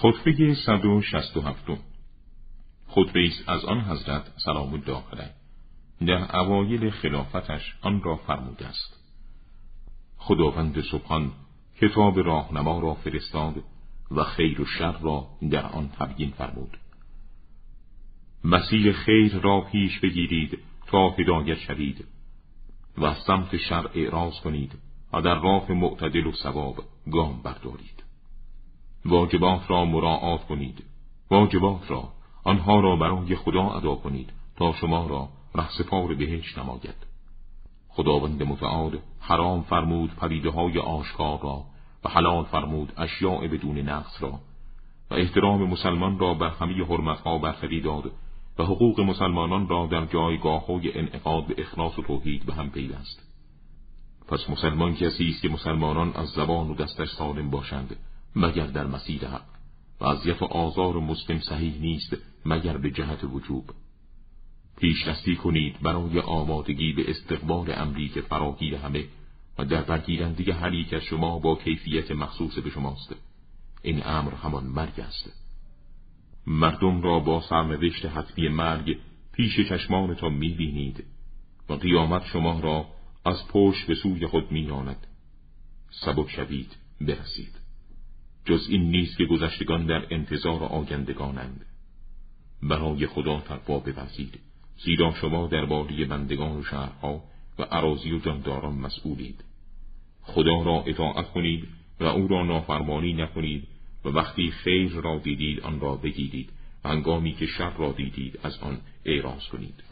خطبه 167 خطبه است از آن حضرت سلام الله علیه در اوایل خلافتش آن را فرموده است. خداوند سبحان کتاب راهنما را فرستاد و خیر و شر را در آن تبیین فرمود. مسیر خیر را پیش بگیرید تا هدایت شوید و سمت شر اعراض کنید و در راه معتدل و ثواب گام بردارید. واجبات را مراعات کنید. واجبات را آنها را برای خدا ادا کنید تا شما را رهسپار بهش نماید. خداوند متعال حرام فرمود پدیده های آشکار را و حلال فرمود اشیاء بدون نقص را و احترام مسلمان را بر همه حرمتها برتری داد و حقوق مسلمانان را در جایگاه های انعقاد به اخلاص و توحید به هم پیوست. پس مسلمان کسی است که مسلمانان از زبان و دستش سالم باشند مگر در مسیر حق. و اذیت و آزار مسلم صحیح نیست مگر به جهت وجوب. پیش دستی کنید برای آمادگی به استقبال امری که فراگیر همه و در برگیرندگی هر که شما با کیفیت مخصوص به شماست. این امر همان مرگ است. مردم را با سرنوشت حتمی مرگ پیش چشمانتان می‌بینید و قیامت شما را از پشت به سوی خود میاند سبک شوید برسید. جز این نیست که گذشتگان در انتظار آگندگانند برای خدا تقوا بپذید زیرا شما درباره بندگان و شهرها و عراضی و جانداران مسئولید. خدا را اطاعت کنید و او را نافرمانی نکنید و وقتی خیر را دیدید آن را بگیرید و هنگامی که شر را دیدید از آن اعراض کنید.